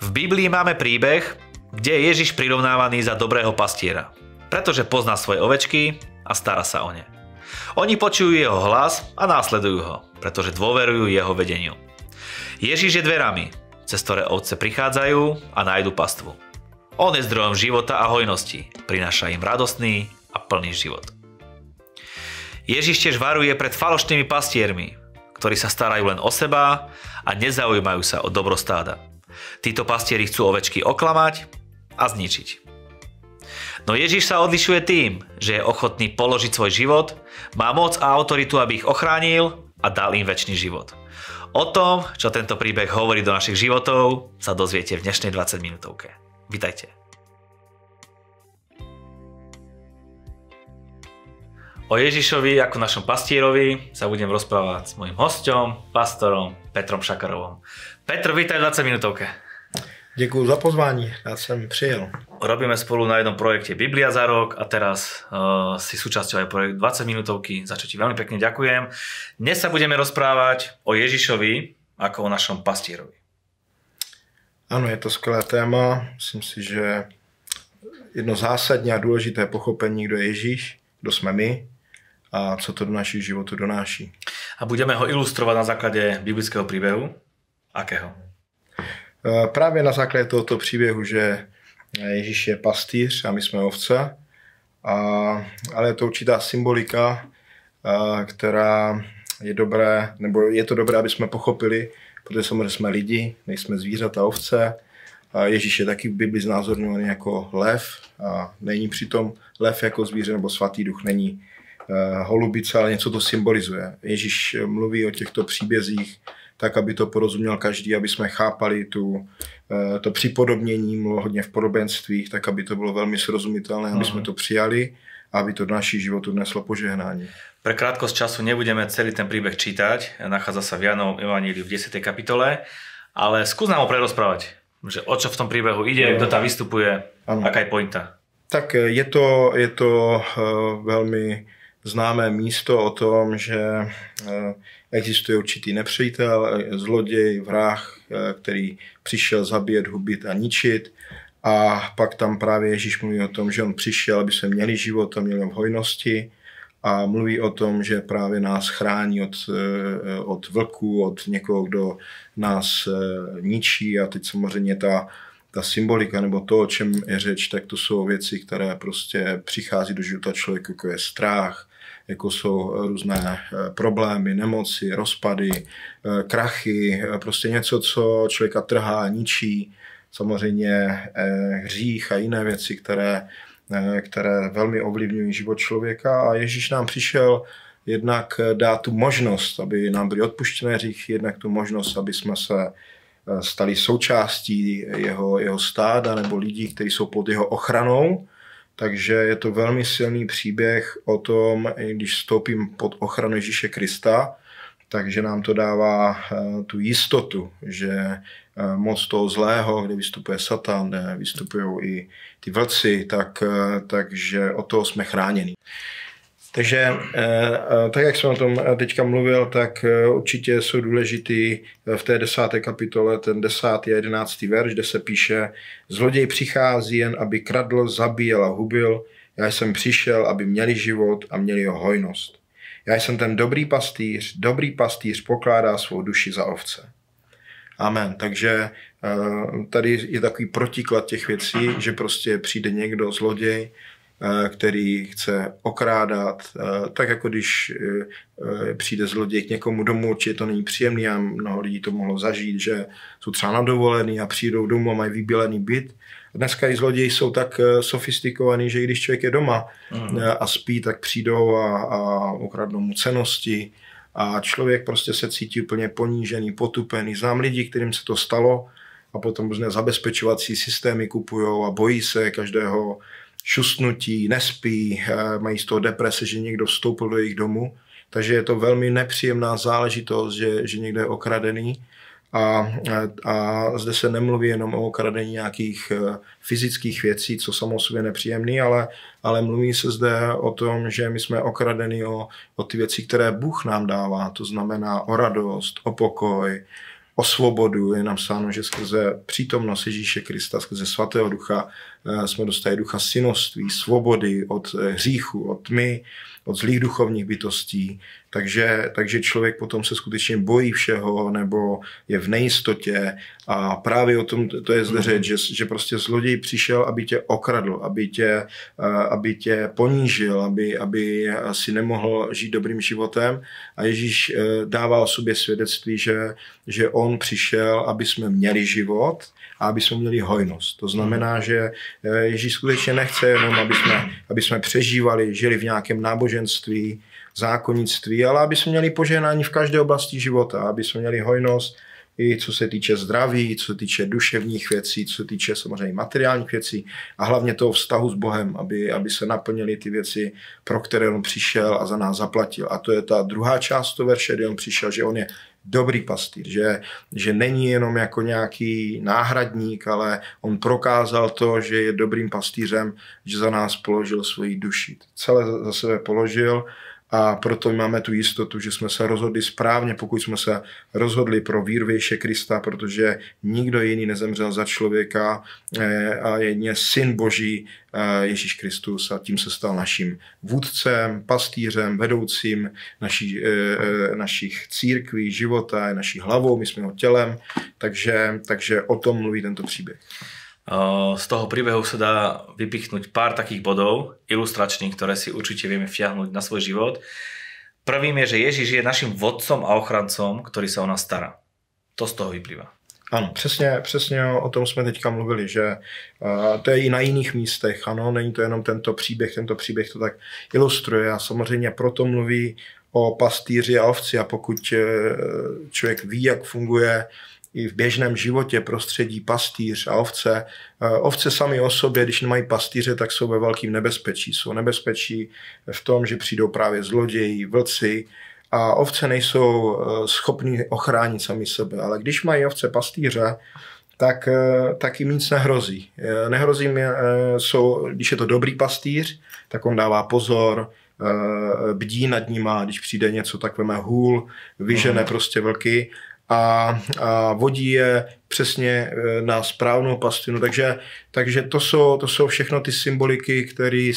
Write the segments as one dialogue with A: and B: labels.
A: V Biblii máme príbeh, kde je Ježiš prirovnávaný za dobrého pastiera, pretože pozná svoje ovečky a stará sa o ne. Oni počujú jeho hlas a následujú ho, pretože dôverujú jeho vedeniu. Ježiš je dverami, cez ktoré ovce prichádzajú a nájdu pastvu. On je zdrojom života a hojnosti, prináša im radostný a plný život. Ježiš tiež varuje pred falošnými pastiermi, ktorí sa starajú len o seba a nezaujímajú sa o dobro stáda. Títo pastieri chcú ovečky oklamať a zničiť. No Ježiš sa odlišuje tým, že je ochotný položiť svoj život, má moc a autoritu, aby ich ochránil a dal im väčší život. O tom, čo tento príbeh hovorí do našich životov, sa dozviete v dnešnej 20 minútovke. Vítajte. O Ježišovi ako našom pastierovi sa budem rozprávať s mojim hostom, pastorom Petrom Šakarovom. Petr, vítaj v 20 minútovke.
B: Děkuji za pozvání, já jsem přijel.
A: Robíme spolu na jednom projekte Biblia za rok a teraz uh, si súčasťou aj projekt 20 minútovky, za čo ti veľmi pekne ďakujem. Dnes sa budeme rozprávať o Ježišovi ako o našom pastierovi.
B: Ano, je to skvělé téma. Myslím si, že jedno zásadní a důležité pochopení, kdo je Ježíš, kdo jsme my a co to do našich životů donáší.
A: A budeme ho ilustrovať na základe biblického príbehu. Akého?
B: E, Právě na základě tohoto příběhu, že Ježíš je pastýř a my jsme ovce, a, ale je to určitá symbolika, a, která je dobré, nebo je to dobré, aby jsme pochopili, protože samozřejmě jsme lidi, nejsme zvířata, ovce. A Ježíš je taky v Bibli znázorňovaný jako lev a není přitom lev jako zvíře nebo svatý duch není holubice, ale něco to symbolizuje. Ježíš mluví o těchto příbězích tak, aby to porozuměl každý, aby jsme chápali tu, eh, to připodobnění, mluvil hodně v podobenstvích, tak, aby to bylo velmi srozumitelné, aby jsme to přijali a aby to do našich životů neslo požehnání.
A: Pre krátkosť času nebudeme celý ten príbeh čítať, nachádza sa v Janovom Evaníliu v 10. kapitole, ale skús nám ho prerozprávať, že o čo v tom príbehu ide, kto tam vystupuje,
B: Ano.
A: aká je pointa.
B: Tak eh, je to, je to eh, velmi známé místo o tom, že eh, existuje určitý nepřítel, zloděj, vrah, eh, který přišel zabíjet, hubit a ničit. A pak tam právě Ježíš mluví o tom, že on přišel, aby se měli život a měli v hojnosti. A mluví o tom, že právě nás chrání od, eh, od vlků, od někoho, kdo nás ničí. A teď samozřejmě ta, ta symbolika nebo to, o čem je řeč, tak to jsou věci, které prostě přichází do života člověka, jako je strach, jako jsou různé eh, problémy, nemoci, rozpady, eh, krachy, eh, prostě něco, co člověka trhá, ničí. Samozřejmě hřích a jiné věci, které, které velmi ovlivňují život člověka. A Ježíš nám přišel jednak dát tu možnost, aby nám byly odpuštěné hříchy, jednak tu možnost, aby jsme se stali součástí jeho, jeho stáda nebo lidí, kteří jsou pod jeho ochranou. Takže je to velmi silný příběh o tom, když vstoupím pod ochranu Ježíše Krista, takže nám to dává eh, tu jistotu, že eh, moc toho zlého, kde vystupuje Satan, kde vystupují i ty vlci, tak, eh, takže o toho jsme chráněni. Takže eh, eh, tak, jak jsem o tom teďka mluvil, tak eh, určitě jsou důležitý v té desáté kapitole ten desátý a jedenáctý verš, kde se píše Zloděj přichází jen, aby kradl, zabíjel a hubil. Já jsem přišel, aby měli život a měli ho hojnost. Já jsem ten dobrý pastýř, dobrý pastýř pokládá svou duši za ovce. Amen. Takže tady je takový protiklad těch věcí, že prostě přijde někdo, zloděj, který chce okrádat, tak jako když přijde zloděj k někomu domů, určitě to není příjemný a mnoho lidí to mohlo zažít, že jsou třeba na dovolený a přijdou domů a mají vybělený byt. Dneska i zloději jsou tak sofistikovaní, že i když člověk je doma mm. a spí, tak přijdou a, a ukradnou mu cenosti a člověk prostě se cítí úplně ponížený, potupený. Znám lidi, kterým se to stalo a potom různé zabezpečovací systémy kupují a bojí se každého šustnutí, nespí, mají z toho deprese, že někdo vstoupil do jejich domu. Takže je to velmi nepříjemná záležitost, že, že někdo je okradený. A, a zde se nemluví jenom o okradení nějakých eh, fyzických věcí, co samo sobě nepříjemný, ale, ale mluví se zde o tom, že my jsme okradeni o, o ty věci, které Bůh nám dává, to znamená o radost, o pokoj, o svobodu. Je napsáno, že skrze přítomnost Ježíše Krista, skrze svatého ducha eh, jsme dostali ducha synoství, svobody od eh, hříchu, od tmy, od zlých duchovních bytostí. Takže, takže člověk potom se skutečně bojí všeho nebo je v nejistotě a právě o tom to je zde řeč, že, že prostě zloděj přišel, aby tě okradl, aby tě, eh, aby tě ponížil, aby, aby si nemohl žít dobrým životem a Ježíš dává o sobě svědectví, že, že on přišel, aby jsme měli život a aby jsme měli hojnost. To znamená, že eh, Ježíš skutečně nechce jenom, aby jsme, aby jsme přežívali, žili v nějakém náboženství, zákonnictví, ale aby jsme měli požehnání v každé oblasti života, aby jsme měli hojnost i co se týče zdraví, co se týče duševních věcí, co se týče samozřejmě materiálních věcí a hlavně toho vztahu s Bohem, aby, aby se naplnily ty věci, pro které on přišel a za nás zaplatil. A to je ta druhá část toho verše, kdy on přišel, že on je dobrý pastýř, že, že není jenom jako nějaký náhradník, ale on prokázal to, že je dobrým pastýřem, že za nás položil svoji duši. Celé za sebe položil a proto máme tu jistotu, že jsme se rozhodli správně, pokud jsme se rozhodli pro víru Krista, protože nikdo jiný nezemřel za člověka eh, a jedině syn Boží eh, Ježíš Kristus a tím se stal naším vůdcem, pastýřem, vedoucím naší, eh, našich církví, života, naší hlavou, my jsme ho tělem, takže, takže o tom mluví tento příběh.
A: Z toho príbehu sa dá vypichnúť pár takých bodov ilustračných, ktoré si určite vieme vťahnuť na svoj život. Prvým je, že Ježíš je naším vodcom a ochrancom, ktorý sa o nás stará. To z toho vyplývá.
B: Ano, přesně, přesně o tom jsme teďka mluvili, že to je i na jiných místech, ano, není to jenom tento příběh, tento příběh to tak ilustruje a samozřejmě proto mluví o pastýři a ovci a pokud uh, člověk ví, jak funguje i v běžném životě prostředí pastýř a ovce. Eh, ovce sami o sobě, když nemají pastýře, tak jsou ve velkým nebezpečí. Jsou nebezpečí v tom, že přijdou právě zloději, vlci a ovce nejsou eh, schopní ochránit sami sebe. Ale když mají ovce pastýře, tak, eh, tak jim nic nehrozí. Nehrozí mi, jsou, když je to dobrý pastýř, tak on dává pozor, bdí nad nima, když přijde něco, tak veme hůl, vyžene mm. prostě vlky a, a vodí je přesně e, na správnou pastinu. Takže, takže to, jsou, to jsou všechno ty symboliky, který,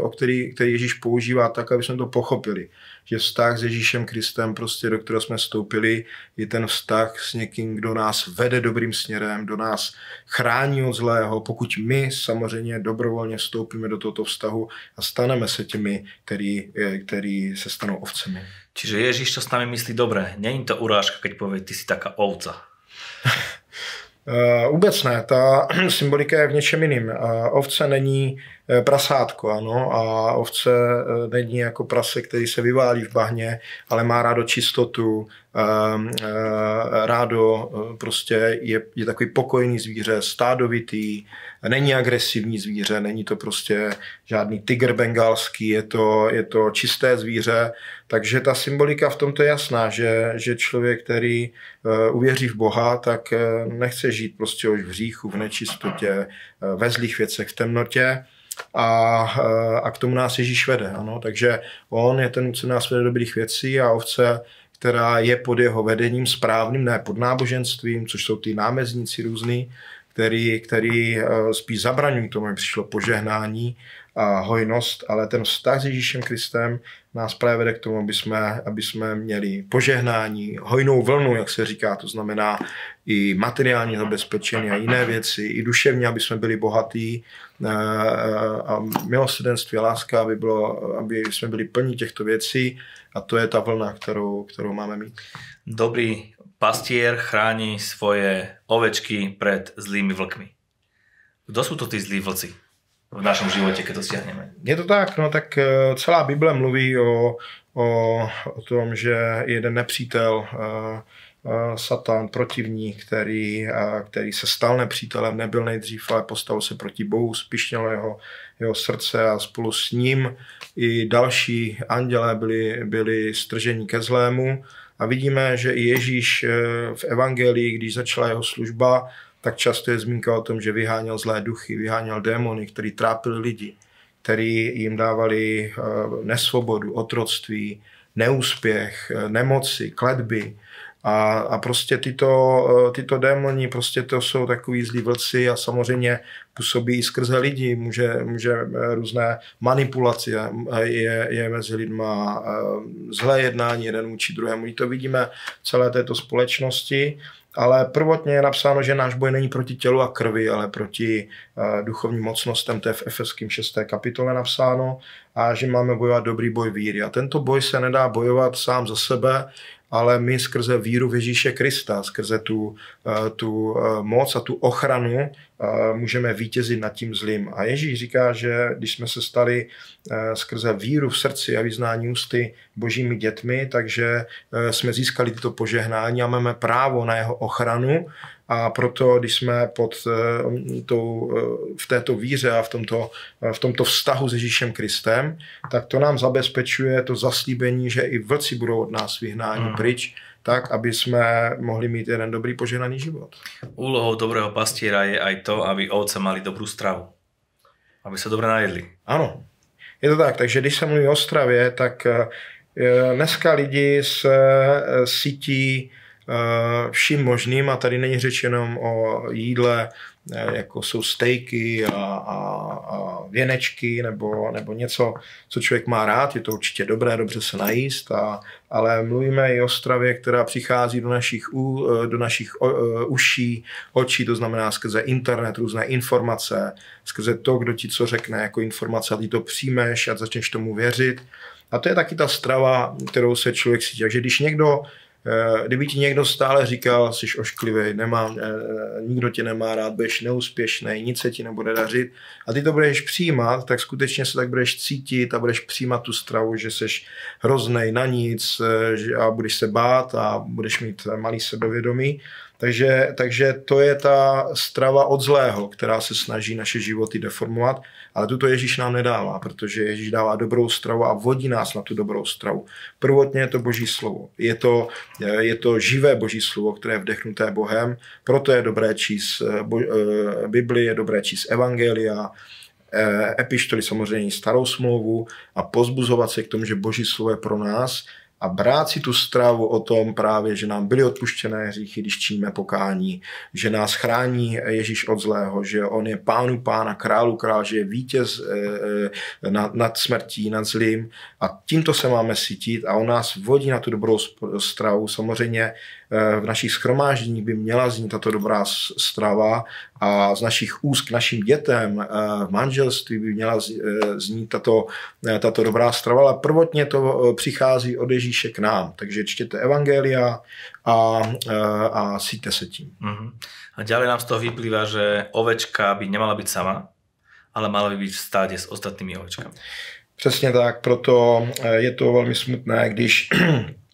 B: o který, který Ježíš používá tak, aby jsme to pochopili. Že vztah s Ježíšem Kristem, prostě, do kterého jsme vstoupili, je ten vztah s někým, kdo nás vede dobrým směrem, kdo nás chrání od zlého, pokud my samozřejmě dobrovolně vstoupíme do tohoto vztahu a staneme se těmi, který, e, který se stanou ovcemi.
A: Čiže Ježíš to s nami myslí dobre. Není to urážka, keď povie, ty si taká ovca.
B: Uh, vůbec ne, ta symbolika je v něčem jiným. Uh, ovce není uh, prasátko, ano, a ovce není jako prase, který se vyválí v bahně, ale má rádo čistotu, rádo prostě je, je takový pokojný zvíře, stádovitý, není agresivní zvíře, není to prostě žádný tygr bengalský, je to, je to čisté zvíře, takže ta symbolika v tomto je jasná, že, že člověk, který uh, uvěří v Boha, tak nechce žít prostě už v hříchu, v nečistotě, ve zlých věcech, v temnotě, a, a k tomu nás Ježíš vede. Ano? Takže on je ten, co nás vede dobrých věcí a ovce, která je pod jeho vedením správným, ne pod náboženstvím, což jsou ty námezníci různý, který, který spíš zabraňují tomu, aby přišlo požehnání a hojnost, ale ten vztah s Ježíšem Kristem nás právě vede k tomu, aby jsme, aby jsme měli požehnání, hojnou vlnu, jak se říká, to znamená i materiální zabezpečení a jiné věci, i duševně, aby jsme byli bohatí eh, a milosrdenství a láska, aby, bylo, aby jsme byli plní těchto věcí a to je ta vlna, kterou, kterou máme mít.
A: Dobrý pastier chrání svoje ovečky před zlými vlkmi. Kdo jsou to ty zlí vlci? v našem životě, když to stiahneme.
B: Je to tak, no tak eh, celá Bible mluví o, o, o tom, že jeden nepřítel, uh, Satan, protivník, který, který se stal nepřítelem, nebyl nejdřív, ale postavil se proti Bohu, spišnělo jeho, jeho srdce a spolu s ním i další andělé byli, byli stržení ke zlému A vidíme, že i Ježíš eh, v Evangelii, když začala jeho služba, tak často je zmínka o tom, že vyháněl zlé duchy, vyháněl démony, který trápili lidi, který jim dávali eh, nesvobodu, otroctví, neúspěch, nemoci, kledby. A, a prostě tyto, eh, tyto démoni, prostě to jsou takový zlí vlci a samozřejmě působí i skrze lidi, může, může eh, různé manipulace je, je mezi lidma, eh, zlé jednání jeden vůči druhému. I to vidíme v celé této společnosti, ale prvotně je napsáno, že náš boj není proti tělu a krvi, ale proti duchovním mocnostem, to je v Efeským 6. kapitole napsáno, a že máme bojovat dobrý boj víry. A tento boj se nedá bojovat sám za sebe, ale my skrze víru v Ježíše Krista, skrze tu, eh, tu eh, moc a tu ochranu eh, můžeme vítězit nad tím zlým. A Ježíš říká, že když jsme se stali skrze víru v srdci a vyznání ústy božími dětmi, takže jsme získali tyto požehnání a máme právo na jeho ochranu a proto, když jsme pod eh, tou, eh, v této víře a v tomto, eh, v tomto vztahu s Ježíšem Kristem, tak to nám zabezpečuje to zaslíbení, že i vlci budou od nás vyhnáni hmm. pryč, tak, aby jsme mohli mít jeden dobrý požehnaný život.
A: Úlohou dobrého pastíra je aj to, aby ovce mali dobrou stravu. Aby se dobře najedli.
B: Ano, je to tak. Takže když se mluví o stravě, tak dneska lidi se sítí vším možným a tady není řeč jenom o jídle, eh, jako jsou stejky a, a, a věnečky nebo, nebo něco, co člověk má rád, je to určitě dobré, dobře se najíst, a, ale mluvíme i o stravě, která přichází do našich, u, eh, do našich o, uší, očí, to znamená skrze internet, různé informace, skrze to, kdo ti co řekne jako informace a ty to přijmeš a začneš tomu věřit. A to je taky ta strava, kterou se člověk cítí. Takže když někdo Eh, kdyby ti někdo stále říkal, jsi ošklivý, nemám, eh, nikdo tě nemá rád, budeš neúspěšný, nic se ti nebude dařit a ty to budeš přijímat, tak skutečně se tak budeš cítit a budeš přijímat tu stravu, že jsi hroznej na nic eh, a budeš se bát a budeš mít malý sebevědomí. Takže, takže to je ta strava od zlého, která se snaží naše životy deformovat, ale tuto Ježíš nám nedává, protože Ježíš dává dobrou stravu a vodí nás na tu dobrou stravu. Prvotně je to boží slovo. Je to, je to živé boží slovo, které je vdechnuté Bohem, proto je dobré číst bo, eh, Bibli, je dobré číst Evangelia, eh, epištoly samozřejmě starou smlouvu a pozbuzovat se k tomu, že boží slovo je pro nás a brát si tu stravu o tom právě, že nám byly odpuštěné hříchy, když činíme pokání, že nás chrání Ježíš od zlého, že on je pánu pána, králu král, že je vítěz eh, eh, nad, smrtí, nad zlým a tímto se máme cítit a on nás vodí na tu dobrou stravu. Samozřejmě v našich schromážděních by měla znít tato dobrá strava a z našich úst k našim dětem v manželství by měla znít tato, tato dobrá strava, ale prvotně to přichází od Ježíše k nám. Takže čtěte Evangelia a, a síte se tím.
A: Uh-huh. A ďalej nám z toho vyplývá, že ovečka by nemala být sama, ale mala by být v stádě s ostatními ovečkami.
B: Přesně tak, proto je to velmi smutné, když Eh,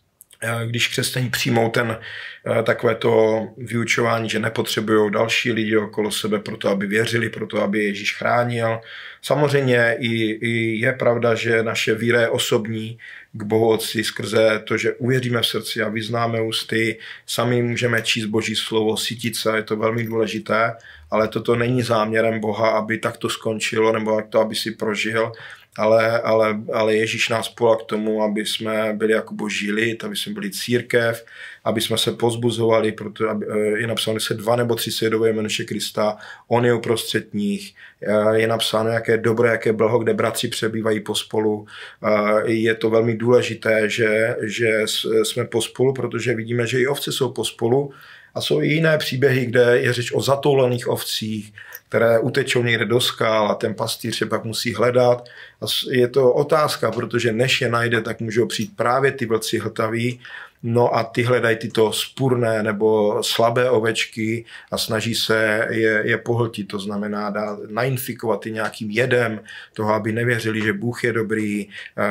B: když křesťaní přijmou ten eh, takové to vyučování, že nepotřebují další lidi okolo sebe pro to, aby věřili, pro to, aby Ježíš chránil. Samozřejmě i, i je pravda, že naše víra je osobní k Bohu Otci skrze to, že uvěříme v srdci a vyznáme ústy, sami můžeme číst Boží slovo, sítit se, je to velmi důležité, ale toto není záměrem Boha, aby takto skončilo nebo to, aby si prožil, ale, ale, ale Ježíš nás volá k tomu, aby jsme byli jako boží lid, aby jsme byli církev, aby jsme se pozbuzovali, protože aby, eh, je napsáno, se dva nebo tři svědové jmenuše Krista, on je uprostřed nich, eh, je napsáno, jaké dobré, jaké blaho, kde bratři přebývají pospolu. Eh, je to velmi důležité, že, že jsme pospolu, protože vidíme, že i ovce jsou pospolu a jsou i jiné příběhy, kde je řeč o zatoulených ovcích, které utečou někde do skal a ten pastýř je pak musí hledat. A je to otázka, protože než je najde, tak můžou přijít právě ty vlci hltaví, No a ty hledají tyto spurné nebo slabé ovečky a snaží se je, je pohltit, to znamená dát, nainfikovat i nějakým jedem toho, aby nevěřili, že Bůh je dobrý,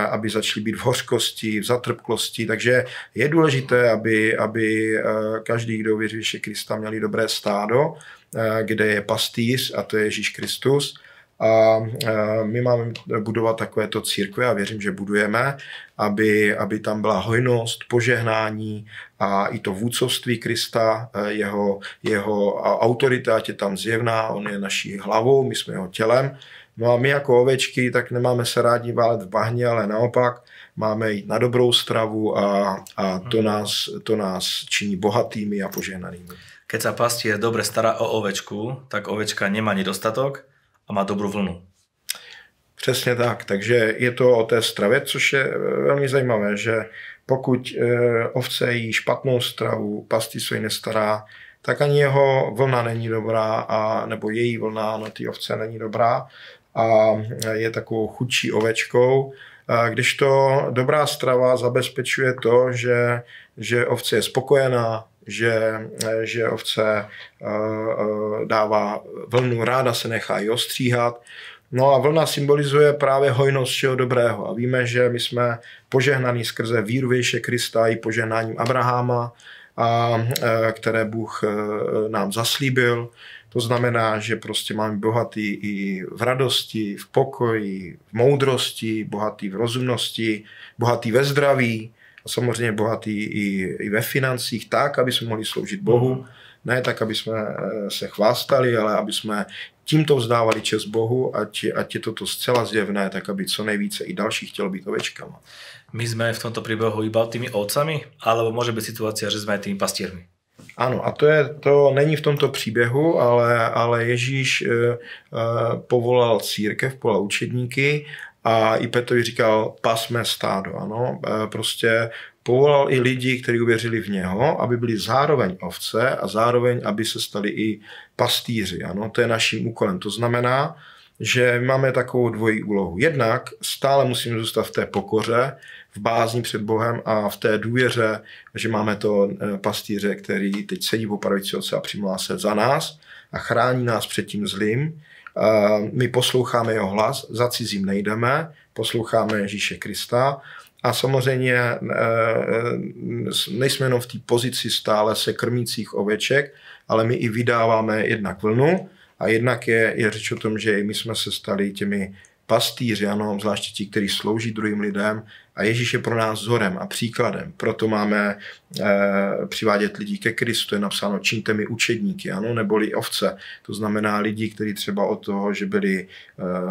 B: aby začali být v hořkosti, v zatrpklosti. Takže je důležité, aby, aby každý, kdo věří, že Krista, měli dobré stádo, kde je pastýř a to je Ježíš Kristus a my máme budovat takovéto církve a věřím, že budujeme, aby, aby tam byla hojnost, požehnání a i to vůdcovství Krista, jeho, jeho autorita je tam zjevná, on je naší hlavou, my jsme jeho tělem. No a my jako ovečky tak nemáme se rádi válet v bahně, ale naopak máme jít na dobrou stravu a, a to, mhm. nás, to nás činí bohatými a požehnanými.
A: Keď sa pastier dobre stará o ovečku, tak ovečka nemá nedostatok a má dobrou vlnu.
B: Přesně tak, takže je to o té stravě, což je velmi zajímavé, že pokud eh, ovce jí špatnou stravu, pastý se nestará, tak ani jeho vlna není dobrá, a, nebo její vlna na té ovce není dobrá a je takovou chudší ovečkou. Když to dobrá strava zabezpečuje to, že, že ovce je spokojená, že, že ovce eh, eh, dává vlnu, ráda se nechá i ostříhat. No a vlna symbolizuje právě hojnost všeho dobrého. A víme, že my jsme požehnaní skrze víru Věše Krista i požehnáním Abraháma, a, eh, které Bůh nám zaslíbil. To znamená, že prostě máme bohatý i v radosti, v pokoji, v moudrosti, bohatý v rozumnosti, bohatý ve zdraví, a samozřejmě bohatý i, i ve financích, tak, aby jsme mohli sloužit Bohu. Mhm. Ne tak, aby jsme eh, se chvástali, ale aby jsme tímto vzdávali čest Bohu, ať, ať je toto zcela zjevné, tak aby co nejvíce i další chtělo být ovečkama.
A: My jsme v tomto příběhu iba tými ovcami, alebo může být situace, že jsme tými pastírmi?
B: Ano, a to, je, to není v tomto příběhu, ale, ale Ježíš e, e, povolal církev, povolal učedníky a i Petrovi říkal, pasme stádo, ano, e, prostě povolal i lidi, kteří uvěřili v něho, aby byli zároveň ovce a zároveň, aby se stali i pastýři, ano, to je naším úkolem. To znamená, že máme takovou dvojí úlohu. Jednak stále musíme zůstat v té pokoře, v bázni před Bohem a v té důvěře, že máme to pastýře, který teď sedí po pravici otce a přimlá se za nás a chrání nás před tím zlým my posloucháme jeho hlas, za cizím nejdeme, posloucháme Ježíše Krista a samozřejmě e, e, nejsme jenom v té pozici stále se krmících oveček, ale my i vydáváme jednak vlnu a jednak je, je řeč o tom, že my jsme se stali těmi pastýři, ano, zvláště ti, kteří slouží druhým lidem a Ježíš je pro nás vzorem a příkladem. Proto máme e, přivádět lidi ke Kristu. Je napsáno, čiňte mi učedníky, ano, neboli ovce. To znamená lidi, kteří třeba od toho, že byli e,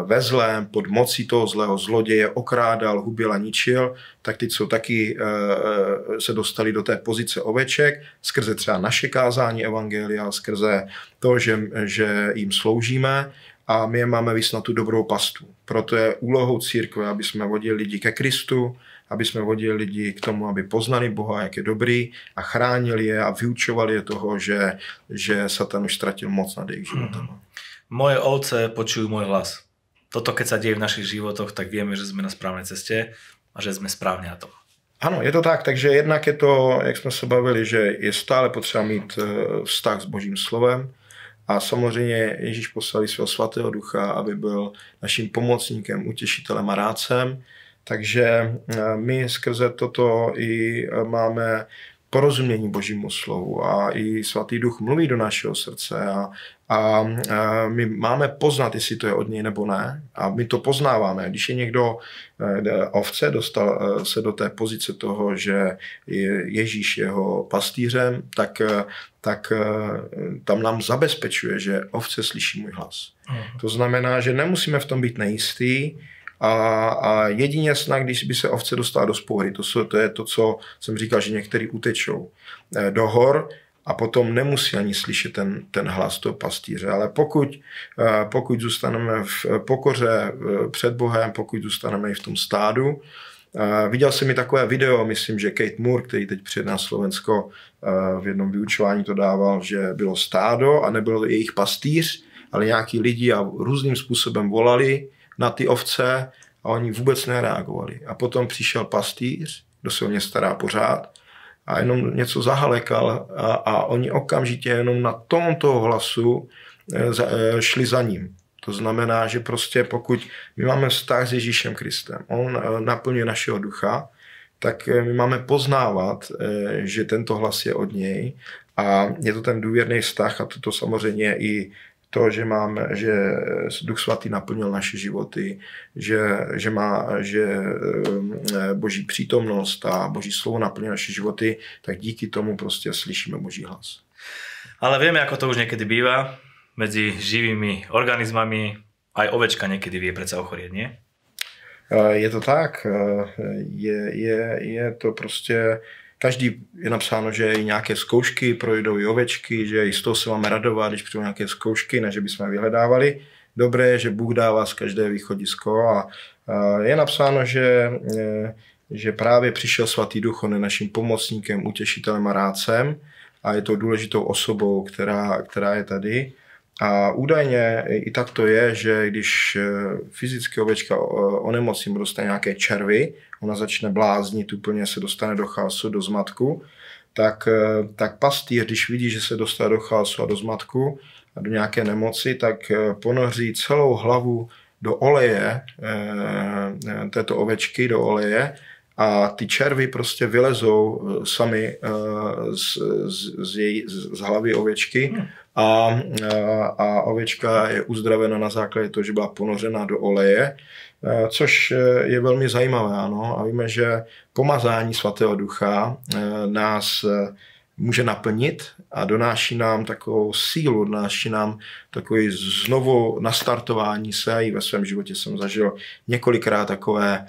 B: ve zlém, pod mocí toho zlého zloděje, okrádal, hubil a ničil, tak teď jsou taky e, se dostali do té pozice oveček, skrze třeba naše kázání evangelia, skrze to, že, že jim sloužíme a my je máme vyslat tu dobrou pastu. Proto je úlohou církve, aby jsme vodili lidi ke Kristu, aby jsme vodili lidi k tomu, aby poznali Boha, jak je dobrý a chránili je a vyučovali je toho, že, že Satan už ztratil moc nad jejich životem. Mm-hmm.
A: Moje ovce počují můj hlas. Toto, keď sa deje v našich životoch, tak víme, že jsme na správné cestě a že jsme správně na tom.
B: Ano, je to tak, takže jednak je to, jak jsme se bavili, že je stále potřeba mít eh, vztah s Božím slovem, a samozřejmě Ježíš poslal svého svatého ducha, aby byl naším pomocníkem, utěšitelem a rádcem. Takže eh, my skrze toto i eh, máme porozumění Božímu slovu a i svatý duch mluví do našeho srdce a, a, a my máme poznat, jestli to je od něj nebo ne a my to poznáváme. Když je někdo eh, ovce, dostal eh, se do té pozice toho, že je Ježíš jeho pastýřem, tak, eh, tak tam nám zabezpečuje, že ovce slyší můj hlas. Uh-huh. To znamená, že nemusíme v tom být nejistý, a, a jedině snad, když by se ovce dostala do spory, to, to je to, co jsem říkal, že některý utečou eh, do hor a potom nemusí ani slyšet ten, ten hlas toho pastýře. Ale pokud, eh, pokud zůstaneme v pokoře eh, před Bohem, pokud zůstaneme i v tom stádu, Viděl jsem mi takové video, myslím, že Kate Moore, který teď přijede na Slovensko, v jednom vyučování to dával, že bylo stádo a nebyl jejich pastýř, ale nějaký lidi a různým způsobem volali na ty ovce a oni vůbec nereagovali. A potom přišel pastýř, kdo se o ně stará pořád a jenom něco zahalekal a, a oni okamžitě jenom na tomto hlasu e, e, šli za ním. To znamená, že prostě pokud my máme vztah s Ježíšem Kristem, on e, naplňuje našeho ducha, tak my máme poznávat, že tento hlas je od něj a je to ten důvěrný vztah a toto samozřejmě i to, že máme, že Duch Svatý naplnil naše životy, že, že má, že eh, Boží přítomnost a Boží slovo naplnil naše životy, tak díky tomu prostě slyšíme Boží hlas.
A: Ale vieme, ako to už niekedy býva medzi živými organizmami. Aj ovečka niekedy vie predsa ochorieť, nie?
B: Eh, je to tak, eh, je, je, je to prostě Každý je napsáno, že i nějaké zkoušky projdou i ovečky, že i z toho se máme radovat, když přijdou nějaké zkoušky, než bychom je vyhledávali. Dobré, že Bůh dává z každé východisko a, je napsáno, že, že právě přišel svatý duch, on je naším pomocníkem, utěšitelem a rádcem a je to důležitou osobou, která, která je tady. A údajně i tak to je, že když eh, fyzicky ovečka eh, onemocní, dostane nějaké červy, ona začne bláznit, úplně se dostane do chaosu, do zmatku, tak, eh, tak pastýř, když vidí, že se dostane do chaosu a do zmatku a do nějaké nemoci, tak ponoří celou hlavu do oleje této ovečky, do oleje a ty červy prostě vylezou sami z, z, z, její, z hlavy ovečky hmm a, a ovečka je uzdravena na základě toho, že byla ponořena do oleje, což je velmi zajímavé. Ano? A víme, že pomazání svatého ducha nás může naplnit a donáší nám takovou sílu, donáší nám takový znovu nastartování se. I ve svém životě jsem zažil několikrát takové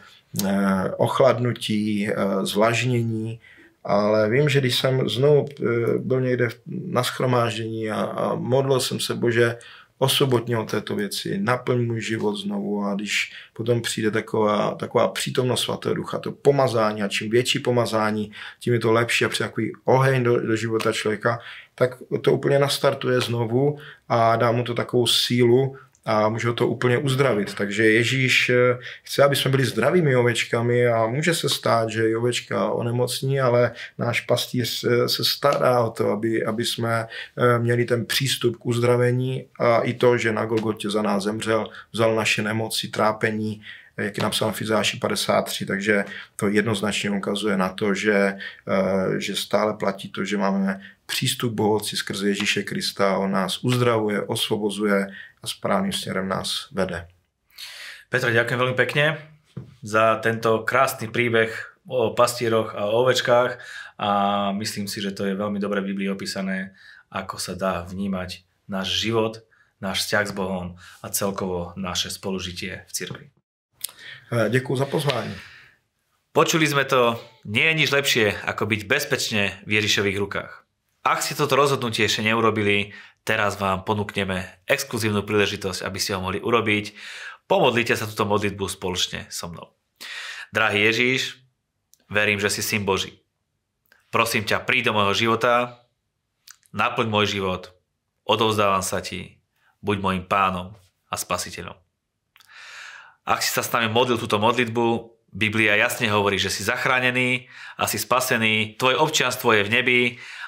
B: ochladnutí, zvlažnění, ale vím, že když jsem znovu eh, byl někde na schromáždění a, a modlil jsem se, Bože, osobotně o této věci, naplň můj život znovu a když potom přijde taková, taková přítomnost svatého ducha, to pomazání a čím větší pomazání, tím je to lepší a přijde takový oheň do, do života člověka, tak to úplně nastartuje znovu a dá mu to takovou sílu, a může to úplně uzdravit. Takže Ježíš eh, chce, aby jsme byli zdravými ovečkami a může se stát, že i ovečka onemocní, ale náš pastýř se stará o to, aby, aby jsme eh, měli ten přístup k uzdravení a i to, že na Golgotě za nás zemřel, vzal naše nemoci, trápení, jak je napsáno v Izáši 53, takže to jednoznačně ukazuje na to, že, eh, že stále platí to, že máme přístup Bohoci skrze Ježíše Krista, on nás uzdravuje, osvobozuje a správným směrem nás vede.
A: Petr, ďakujem veľmi pekne za tento krásny príbeh o pastíroch a o ovečkách a myslím si, že to je veľmi dobre v Biblii opísané, ako sa dá vnímať náš život, náš vzťah s Bohom a celkovo naše spolužitie v cirkvi.
B: Eh, Ďakujem za pozvání.
A: Počuli sme to, nie je nič lepšie, ako byť bezpečne v Ježišových rukách. Ak ste toto rozhodnutie ešte neurobili, teraz vám ponúkneme exkluzívnu príležitosť, aby ste ho mohli urobiť. Pomodlite sa túto modlitbu spoločne so mnou. Drahý Ježíš, verím, že si syn Boží. Prosím ťa, príď do môjho života, naplň môj život, odovzdávam sa ti, buď môjim pánom a spasiteľom. Ak si sa s nami modlil túto modlitbu, Biblia jasne hovorí, že si zachránený a si spasený, tvoje občianstvo je v nebi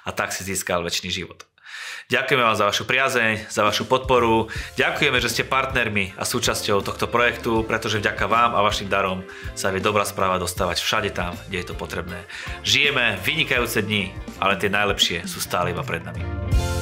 A: a tak si získal väčší život. Ďakujeme vám za vašu priazeň, za vašu podporu. Ďakujeme, že ste partnermi a súčasťou tohto projektu, pretože vďaka vám a vašim darom sa vie dobrá správa dostávať všade tam, kde je to potrebné. Žijeme vynikajúce dni, ale tie najlepšie sú stále iba pred nami.